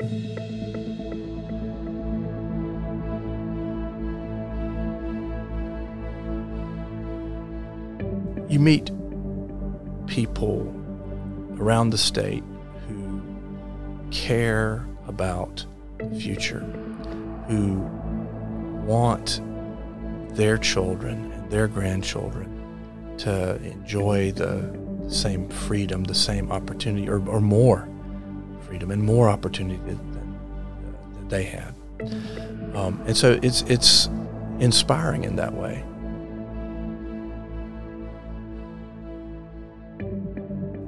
You meet people around the state who care about the future, who want their children and their grandchildren to enjoy the same freedom, the same opportunity, or, or more freedom and more opportunity than, than they had. Um, and so it's it's inspiring in that way.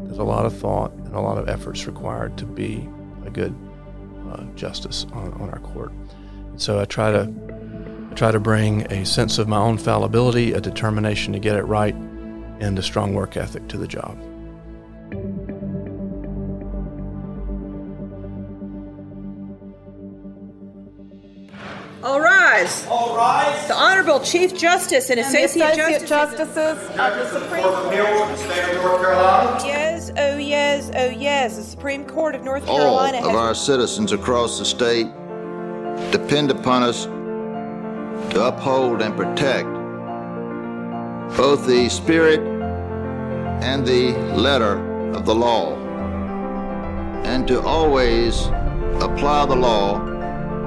There's a lot of thought and a lot of efforts required to be a good uh, justice on, on our court. And so I try to I try to bring a sense of my own fallibility, a determination to get it right, and a strong work ethic to the job. The Honorable Chief Justice and, and Associate, Associate Justices. Justices of the Supreme Court of the state of North Carolina. Yes, oh yes, oh yes. The Supreme Court of North All Carolina of has our citizens across the state depend upon us to uphold and protect both the spirit and the letter of the law, and to always apply the law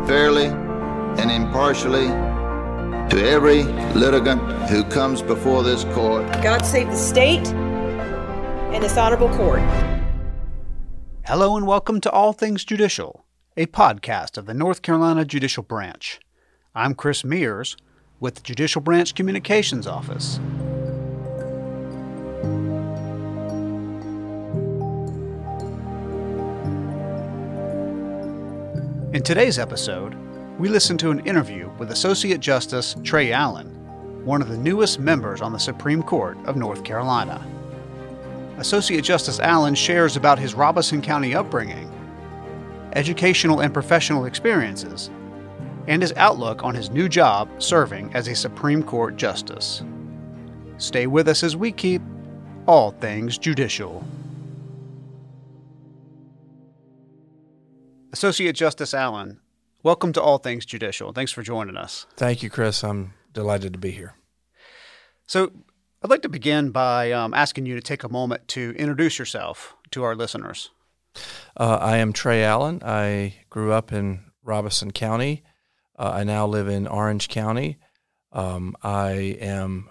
fairly and impartially to every litigant who comes before this court. God save the state and this honorable court. Hello and welcome to All Things Judicial, a podcast of the North Carolina Judicial Branch. I'm Chris Mears with the Judicial Branch Communications Office. In today's episode, we listen to an interview with Associate Justice Trey Allen, one of the newest members on the Supreme Court of North Carolina. Associate Justice Allen shares about his Robeson County upbringing, educational and professional experiences, and his outlook on his new job serving as a Supreme Court Justice. Stay with us as we keep all things judicial. Associate Justice Allen, welcome to All Things Judicial. Thanks for joining us. Thank you, Chris. I'm delighted to be here. So, I'd like to begin by um, asking you to take a moment to introduce yourself to our listeners. Uh, I am Trey Allen. I grew up in Robeson County. Uh, I now live in Orange County. Um, I am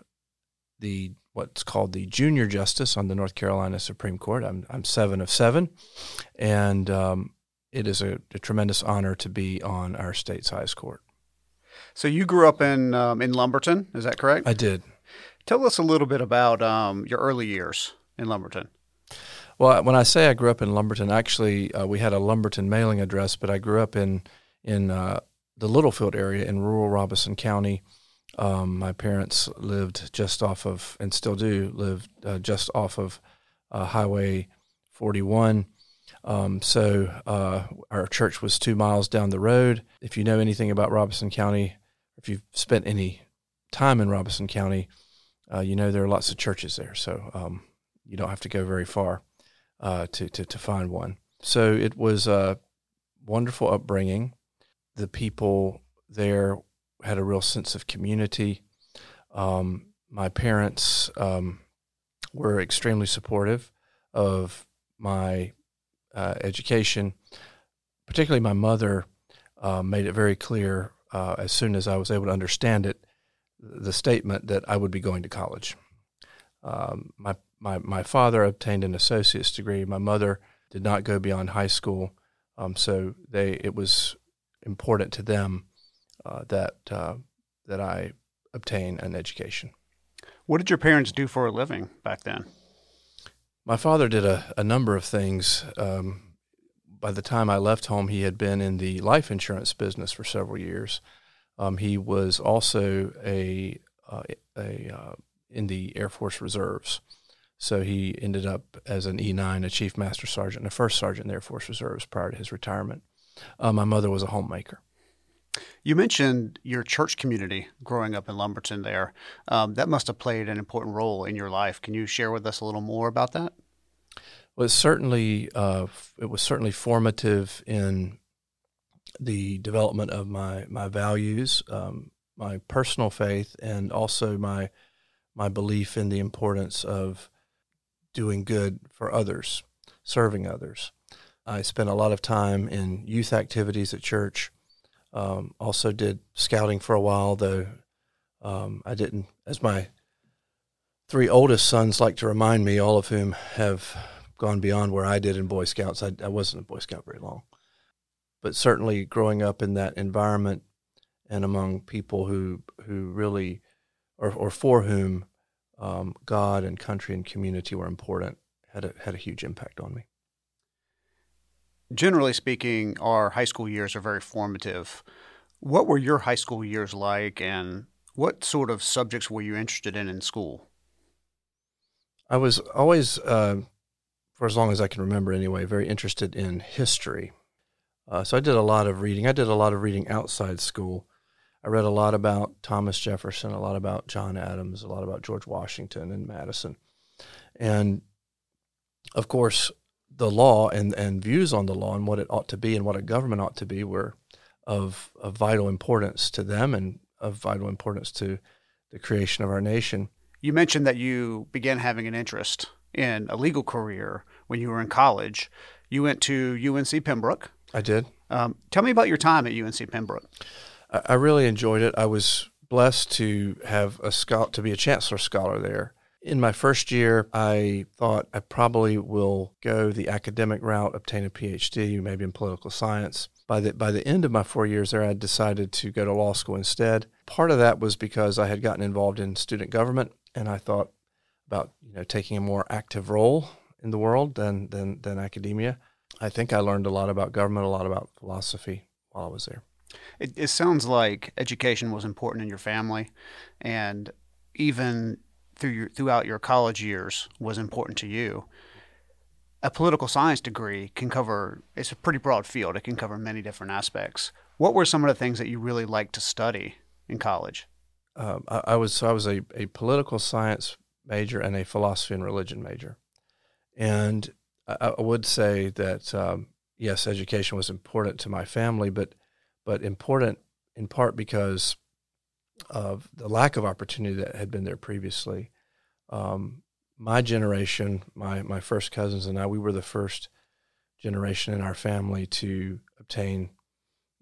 the what's called the junior justice on the North Carolina Supreme Court. I'm I'm seven of seven, and um, it is a, a, tremendous honor to be on our state's highest court. So you grew up in um, in Lumberton, is that correct? I did. Tell us a little bit about um, your early years in Lumberton. Well, when I say I grew up in Lumberton, actually uh, we had a Lumberton mailing address, but I grew up in in uh, the Littlefield area in rural Robeson County. Um, my parents lived just off of, and still do live uh, just off of uh, Highway 41. Um, so uh, our church was two miles down the road. If you know anything about Robeson County, if you've spent any time in Robeson County, uh, you know there are lots of churches there. So um, you don't have to go very far uh, to, to, to find one. So it was a wonderful upbringing. The people there had a real sense of community. Um, my parents um, were extremely supportive of my uh, education. Particularly, my mother uh, made it very clear uh, as soon as I was able to understand it, the statement that I would be going to college. Um, my, my my father obtained an associate's degree. My mother did not go beyond high school, um, so they it was important to them uh, that uh, that I obtain an education. What did your parents do for a living back then? My father did a, a number of things. Um, by the time I left home, he had been in the life insurance business for several years. Um, he was also a, uh, a uh, in the Air Force Reserves. So he ended up as an E9, a Chief Master Sergeant, and a First Sergeant in the Air Force Reserves prior to his retirement. Uh, my mother was a homemaker. You mentioned your church community growing up in Lumberton there. Um, that must have played an important role in your life. Can you share with us a little more about that? Well, certainly uh, it was certainly formative in the development of my my values, um, my personal faith, and also my my belief in the importance of doing good for others, serving others. I spent a lot of time in youth activities at church. Um, also did scouting for a while, though um, I didn't, as my three oldest sons like to remind me, all of whom have gone beyond where I did in Boy Scouts. I, I wasn't a Boy Scout very long, but certainly growing up in that environment and among people who who really, or or for whom, um, God and country and community were important, had a had a huge impact on me. Generally speaking, our high school years are very formative. What were your high school years like, and what sort of subjects were you interested in in school? I was always, uh, for as long as I can remember anyway, very interested in history. Uh, so I did a lot of reading. I did a lot of reading outside school. I read a lot about Thomas Jefferson, a lot about John Adams, a lot about George Washington and Madison. And of course, the law and, and views on the law and what it ought to be and what a government ought to be were of, of vital importance to them and of vital importance to the creation of our nation. You mentioned that you began having an interest in a legal career when you were in college. You went to UNC Pembroke. I did. Um, tell me about your time at UNC Pembroke. I, I really enjoyed it. I was blessed to have a scout to be a chancellor scholar there. In my first year, I thought I probably will go the academic route, obtain a PhD, maybe in political science. By the by the end of my four years there, I decided to go to law school instead. Part of that was because I had gotten involved in student government, and I thought about you know taking a more active role in the world than than than academia. I think I learned a lot about government, a lot about philosophy while I was there. It, it sounds like education was important in your family, and even through your, throughout your college years was important to you. A political science degree can cover, it's a pretty broad field. It can cover many different aspects. What were some of the things that you really liked to study in college? Um, I, I, was so I was a, a political science major and a philosophy and religion major, and I, I would say that um, yes, education was important to my family, but but important in part because of the lack of opportunity that had been there previously. Um, my generation, my my first cousins and I, we were the first generation in our family to obtain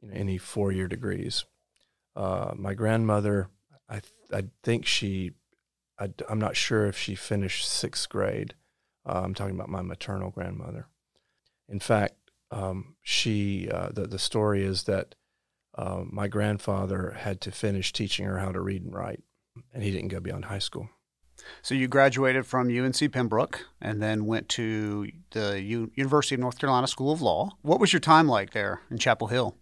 you know, any four year degrees. Uh, my grandmother, I I think she, I, am not sure if she finished sixth grade. Uh, I'm talking about my maternal grandmother. In fact, um, she uh, the the story is that uh, my grandfather had to finish teaching her how to read and write, and he didn't go beyond high school. So you graduated from UNC Pembroke and then went to the U- University of North Carolina School of Law. What was your time like there in Chapel Hill?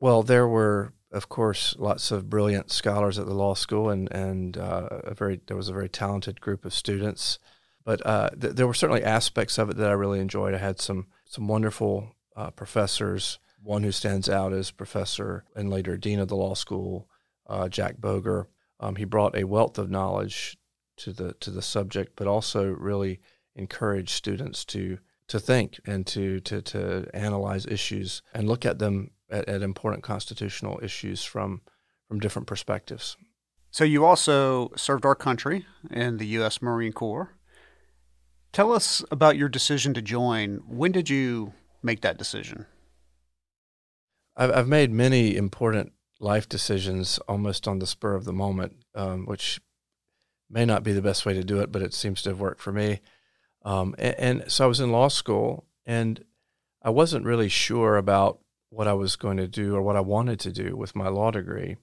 Well, there were, of course, lots of brilliant scholars at the law school, and and uh, a very there was a very talented group of students. But uh, th- there were certainly aspects of it that I really enjoyed. I had some some wonderful uh, professors. One who stands out is Professor and later Dean of the law school, uh, Jack Boger um, he brought a wealth of knowledge to the to the subject, but also really encouraged students to to think and to to to analyze issues and look at them at, at important constitutional issues from from different perspectives. So you also served our country in the U.S. Marine Corps. Tell us about your decision to join. When did you make that decision? I've, I've made many important life decisions almost on the spur of the moment, um, which may not be the best way to do it, but it seems to have worked for me. Um, and, and, so I was in law school, and I wasn't really sure about what I was going to do or what I wanted to do with my law degree.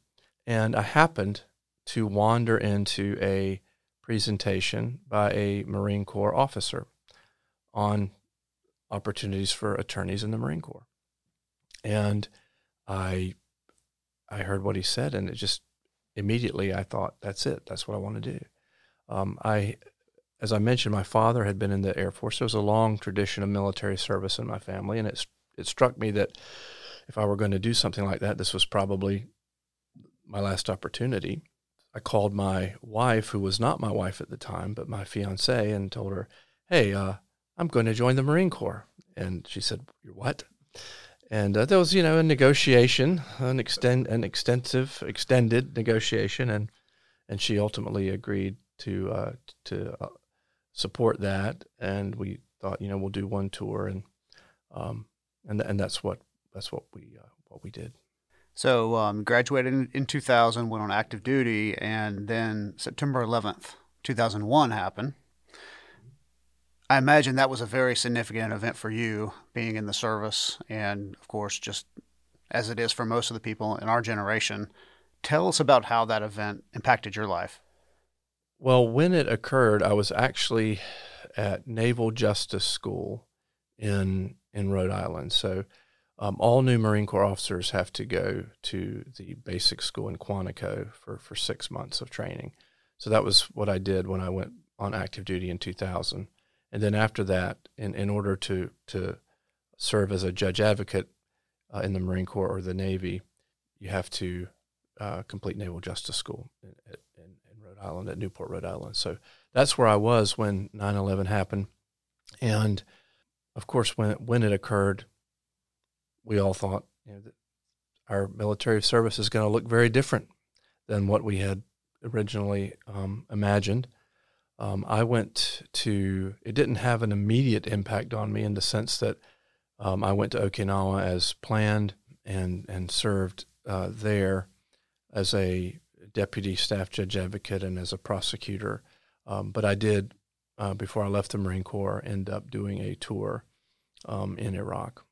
And I happened to wander into a presentation by a Marine Corps officer on opportunities for attorneys in the Marine Corps. And I I heard what he said, and it just immediately I thought, that's it. That's what I want to do. Um, I, as I mentioned, my father had been in the Air Force. There was a long tradition of military service in my family, and it it struck me that if I were going to do something like that, this was probably my last opportunity. I called my wife, who was not my wife at the time, but my fiance, and told her, "Hey, uh, I'm going to join the Marine Corps." And she said, "You're what?" And uh, there was you know a negotiation, an extend an extensive extended negotiation, and and she ultimately agreed to uh, to uh, support that, and we thought you know we'll do one tour, and um, and and that's what that's what we uh, what we did. So um, graduated in, in 2000, went on active duty, and then September 11th, 2001 happened. I imagine that was a very significant event for you, being in the service, and of course, just as it is for most of the people in our generation. Tell us about how that event impacted your life. Well, when it occurred, I was actually at Naval Justice School in in Rhode Island. So um, all new Marine Corps officers have to go to the basic school in Quantico for, for six months of training. So that was what I did when I went on active duty in 2000. And then after that, in, in order to, to serve as a judge advocate uh, in the Marine Corps or the Navy, you have to uh, complete Naval Justice School in, in, in, Rhode Island, at Newport, Rhode Island. So that's where I was when 9 11 happened. And of course, when, when it occurred, we all thought you know, our military service is going to look very different than what we had originally um, imagined. Um, I went to, it didn't have an immediate impact on me in the sense that um, I went to Okinawa as planned and, and served uh, there as a deputy staff judge advocate and as a prosecutor. Um, but I did, uh, before I left the Marine Corps, end up doing a tour um, in Iraq.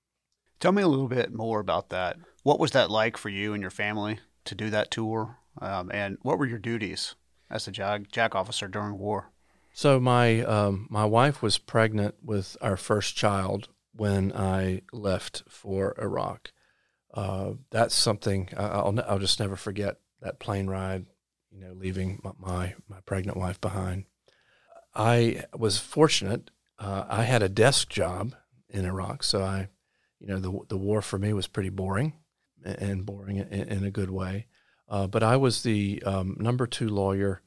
Tell me a little bit more about that. What was that like for you and your family to do that tour? Um, and what were your duties as a JAG officer during war? So my um, my wife was pregnant with our first child when I left for Iraq. Uh, that's something I'll I'll just never forget that plane ride. You know, leaving my my, my pregnant wife behind. I was fortunate. Uh, I had a desk job in Iraq, so I you know, the the war for me was pretty boring, and boring in, in a good way. Uh, but I was the um, number two lawyer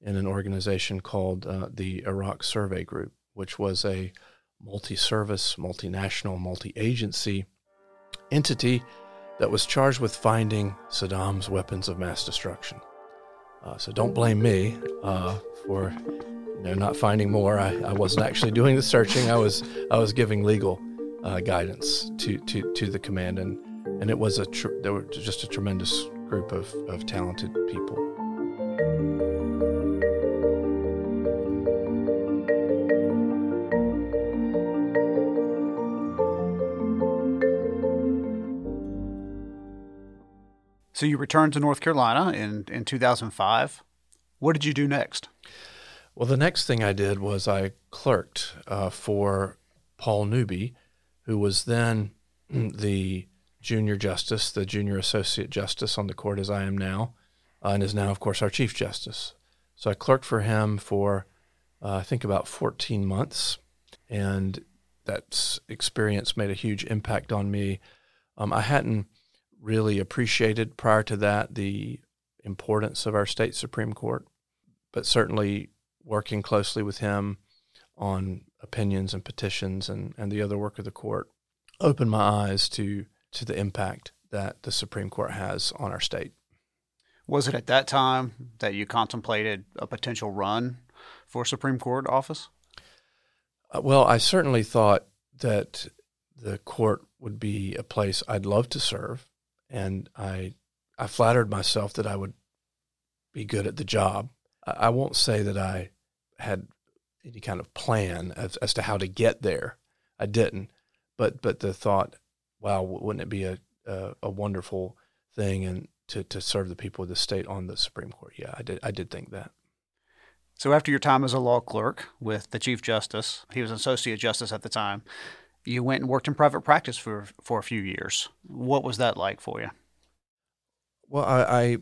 in an organization called uh, the Iraq Survey Group, which was a multi-service, multinational, multi-agency entity that was charged with finding Saddam's weapons of mass destruction. Uh, so don't blame me uh, for you know not finding more. I, I wasn't actually doing the searching. I was I was giving legal uh, guidance to, to, to the command, and, and it was a tr- there were just a tremendous group of, of talented people. So you returned to North Carolina in, in 2005. What did you do next? Well, the next thing I did was I clerked uh, for Paul Newby, who was then the junior justice, the junior associate justice on the court as I am now, uh, and is now, of course, our chief justice. So I clerked for him for, uh, I think, about 14 months, and that experience made a huge impact on me. Um, I hadn't really appreciated prior to that the importance of our state Supreme Court, but certainly working closely with him on opinions and petitions and, and the other work of the court opened my eyes to to the impact that the Supreme Court has on our state. Was it at that time that you contemplated a potential run for Supreme Court office? Uh, well, I certainly thought that the court would be a place I'd love to serve, and I I flattered myself that I would be good at the job. I, I won't say that I had any kind of plan as, as to how to get there. I didn't, but but the thought, wow, wouldn't it be a a, a wonderful thing and to, to serve the people of the state on the Supreme Court? Yeah, I did I did think that. So after your time as a law clerk with the Chief Justice, he was an associate justice at the time. You went and worked in private practice for for a few years. What was that like for you? Well, I, I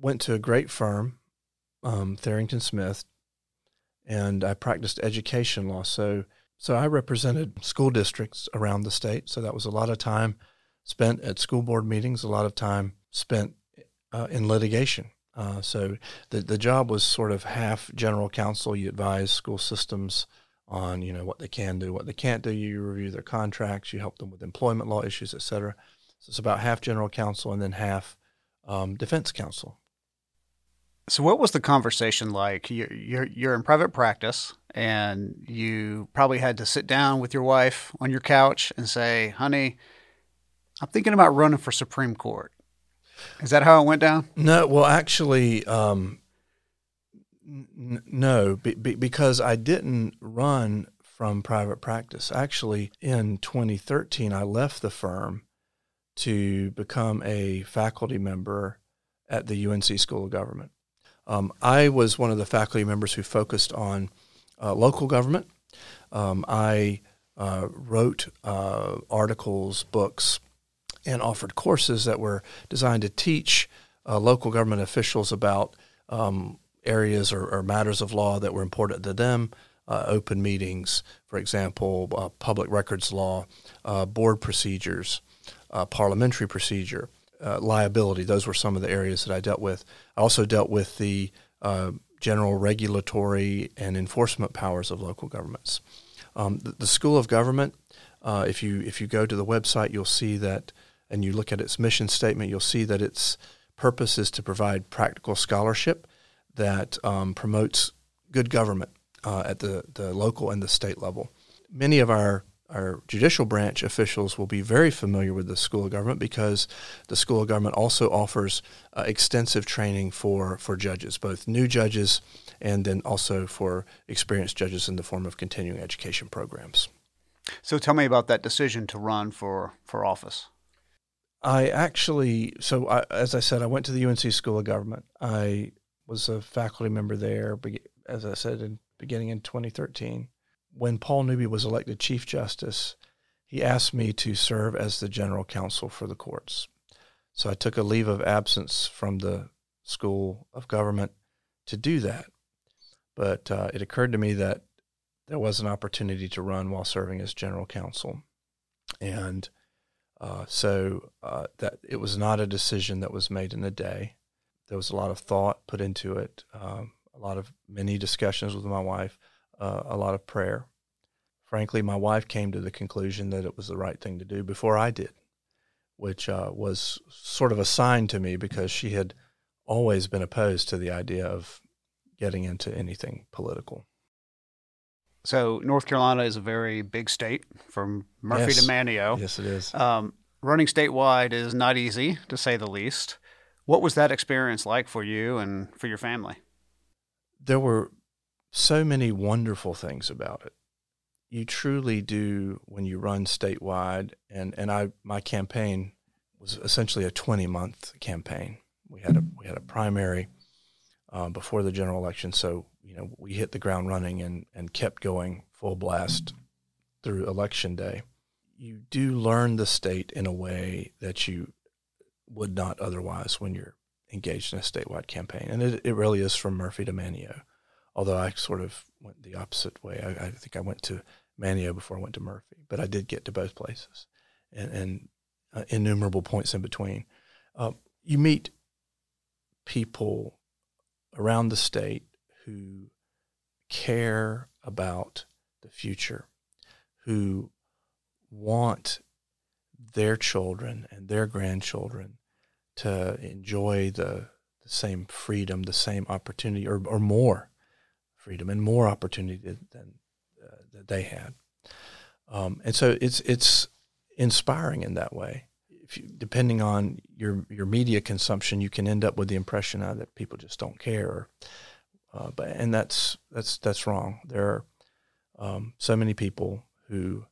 went to a great firm, um, Tharrington Smith, and I practiced education law. So, so I represented school districts around the state. So that was a lot of time spent at school board meetings, a lot of time spent uh, in litigation. Uh, so the the job was sort of half general counsel. You advise school systems on you know what they can do, what they can't do. You review their contracts, you help them with employment law issues, et cetera. So it's about half general counsel and then half um, defense counsel. So, what was the conversation like? You're, you're, you're in private practice, and you probably had to sit down with your wife on your couch and say, "Honey, I'm thinking about running for Supreme Court." Is that how it went down? No, well, actually, um, n- no, be, be, because I didn't run from private practice. Actually, in 2013, I left the firm to become a faculty member at the UNC School of Government. Um, I was one of the faculty members who focused on uh, local government. Um, I uh, wrote uh, articles, books, and offered courses that were designed to teach uh, local government officials about um, areas or, or, matters of law that were important to them. Uh, open meetings, for example, uh, public records law, board procedures, parliamentary procedure uh, liability. Those were some of the areas that I dealt with. I also dealt with the uh, general regulatory and enforcement powers of local governments. Um, the, the, School of Government, uh, if you if you go to the website, you'll see that, and you look at its mission statement, you'll see that its purpose is to provide practical scholarship that um, promotes good government uh, at the, the local and the state level. Many of our our judicial branch officials will be very familiar with the School of Government because the School of Government also offers uh, extensive training for, for judges, both new judges and then also for experienced judges in the form of continuing education programs. So tell me about that decision to run for, for office. I actually, so I, as I said, I went to the UNC School of Government. I was a faculty member there, as I said, in beginning in 2013 when Paul Newby was elected Chief Justice, he asked me to serve as the general counsel for the courts. So I took a leave of absence from the School of Government to do that. But uh, it occurred to me that there was an opportunity to run while serving as general counsel. And uh, so uh, that it was not a decision that was made in a day. There was a lot of thought put into it, um, a lot of many discussions with my wife uh, a lot of prayer. Frankly, my wife came to the conclusion that it was the right thing to do before I did, which uh, was sort of a sign to me because she had always been opposed to the idea of getting into anything political. So, North Carolina is a very big state from Murphy yes. to Manteo. Yes, it is. Um, running statewide is not easy, to say the least. What was that experience like for you and for your family? There were so many wonderful things about it. You truly do when you run statewide, and, and I my campaign was essentially a 20 month campaign. We had a we had a primary uh, before the general election, so you know we hit the ground running and and kept going full blast through election day. You do learn the state in a way that you would not otherwise when you're engaged in a statewide campaign, and it, it really is from Murphy to Manteo, although I sort of went the opposite way. I, I, think I went to Manteo before I went to Murphy, but I did get to both places and, and uh, innumerable points in between. Uh, you meet people around the state who care about the future, who want their children and their grandchildren to enjoy the, the same freedom, the same opportunity, or, or more freedom and more opportunity than that they had. Um, and so it's it's inspiring in that way. You, depending on your your media consumption, you can end up with the impression that people just don't care. Uh, but and that's that's that's wrong. There are um, so many people who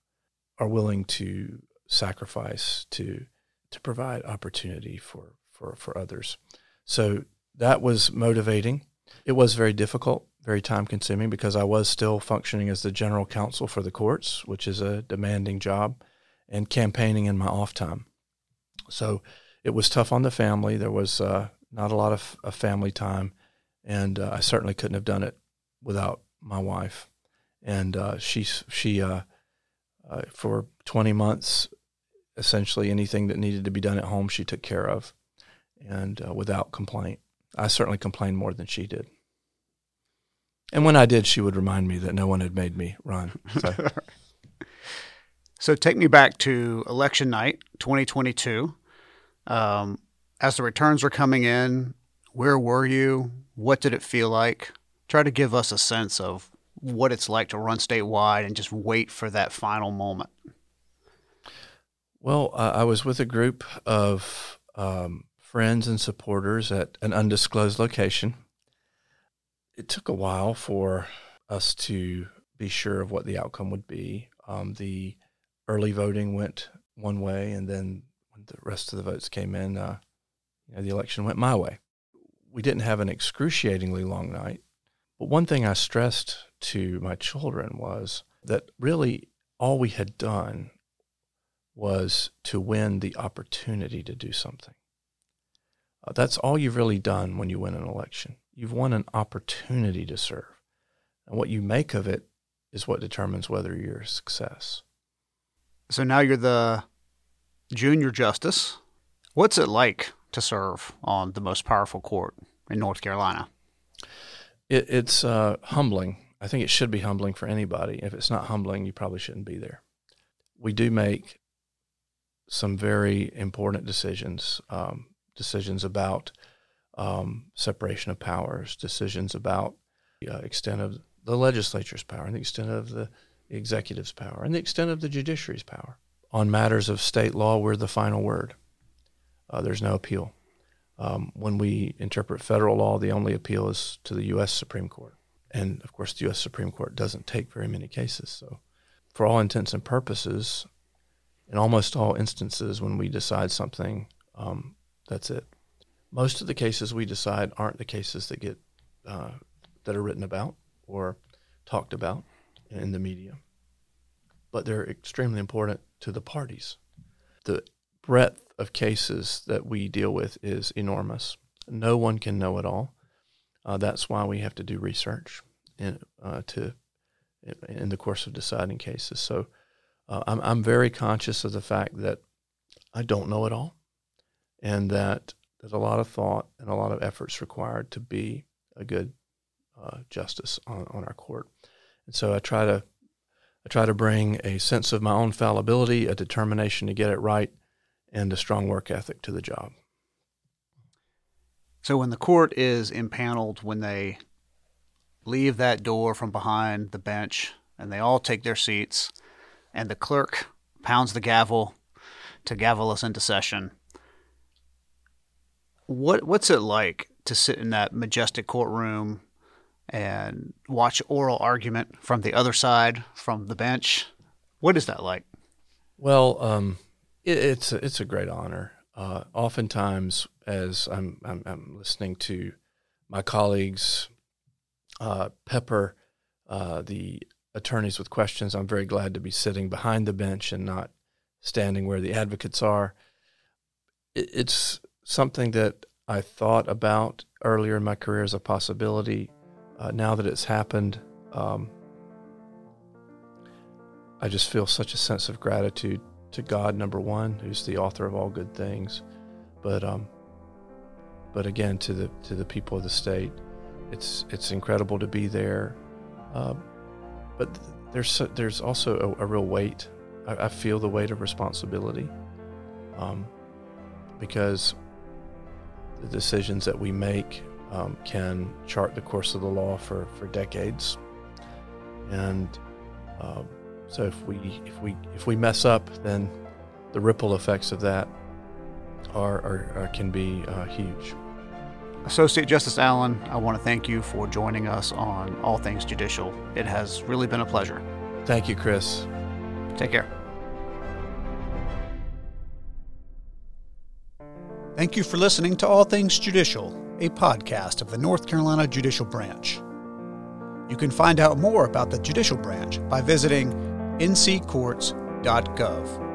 are willing to sacrifice to to provide opportunity for for for others. So that was motivating. It was very difficult very time consuming because I was still functioning as the general counsel for the courts, which is a demanding job, and campaigning in my off time. So it was tough on the family. There was uh, not a lot of, of family time, and uh, I certainly couldn't have done it without my wife. And uh, she she uh, uh, for twenty months, essentially anything that needed to be done at home, she took care of, and uh, without complaint. I certainly complained more than she did. And when I did, she would remind me that no one had made me run. So. So take me back to election night 2022. Um, as the returns were coming in, where were you? What did it feel like? Try to give us a sense of what it's like to run statewide and just wait for that final moment. Well, uh, I was with a group of um, friends and supporters at an undisclosed location. It took a while for us to be sure of what the outcome would be. Um, the early voting went one way, and then when the rest of the votes came in, uh, you know, the election went my way. We didn't have an excruciatingly long night, but one thing I stressed to my children was that really all we had done was to win the opportunity to do something. Uh, that's all you've really done when you win an election. You've won an opportunity to serve. And what you make of it is what determines whether you're a success. So now you're the junior justice. What's it like to serve on the most powerful court in North Carolina? It, it's uh, humbling. I think it should be humbling for anybody. If it's not humbling, you probably shouldn't be there. We do make some very important decisions, um, decisions about um, separation of powers, decisions about the uh, extent of the legislature's power and the extent of the executive's power and the extent of the judiciary's power. On matters of state law, we're the final word. Uh, there's no appeal. Um, when we interpret federal law, the only appeal is to the U.S. Supreme Court. And of course, the U.S. Supreme Court doesn't take very many cases. So, for all intents and purposes, in almost all instances, when we decide something, um, that's it. Most of the cases we decide aren't the cases that get uh, that are written about or talked about in the media, but they're extremely important to the parties. The breadth of cases that we deal with is enormous. No one can know it all. Uh, that's why we have to do research in, uh, to in the course of deciding cases. So uh, I'm, I'm very conscious of the fact that I don't know it all, and that there's a lot of thought and a lot of efforts required to be a good uh, justice on, on our court. And so I try to I try to bring a sense of my own fallibility, a determination to get it right, and a strong work ethic to the job. So when the court is impaneled, when they leave that door from behind the bench and they all take their seats, and the clerk pounds the gavel to gavel us into session. What what's it like to sit in that majestic courtroom and watch oral argument from the other side, from the bench? What is that like? Well, um, it, it's a, it's a great honor. Uh, oftentimes, as I'm, I'm, I'm listening to my colleagues uh, pepper uh, the attorneys with questions, I'm very glad to be sitting behind the bench and not standing where the advocates are. It's something that I thought about earlier in my career as a possibility. Uh, now that it's happened, um, I just feel such a sense of gratitude to God, number one, who's the author of all good things, but um, but again to the to the people of the state. It's it's incredible to be there. Uh, but there's there's also a, a real weight. I, I, feel the weight of responsibility, um, because the decisions that we make um, can chart the course of the law for, for decades, and um, so if we if we if we mess up, then the ripple effects of that are, are, are can be uh, huge. Associate Justice Allen, I want to thank you for joining us on All Things Judicial. It has really been a pleasure. Thank you, Chris. Take care. Thank you for listening to All Things Judicial, a podcast of the North Carolina Judicial Branch. You can find out more about the Judicial Branch by visiting nccourts.gov.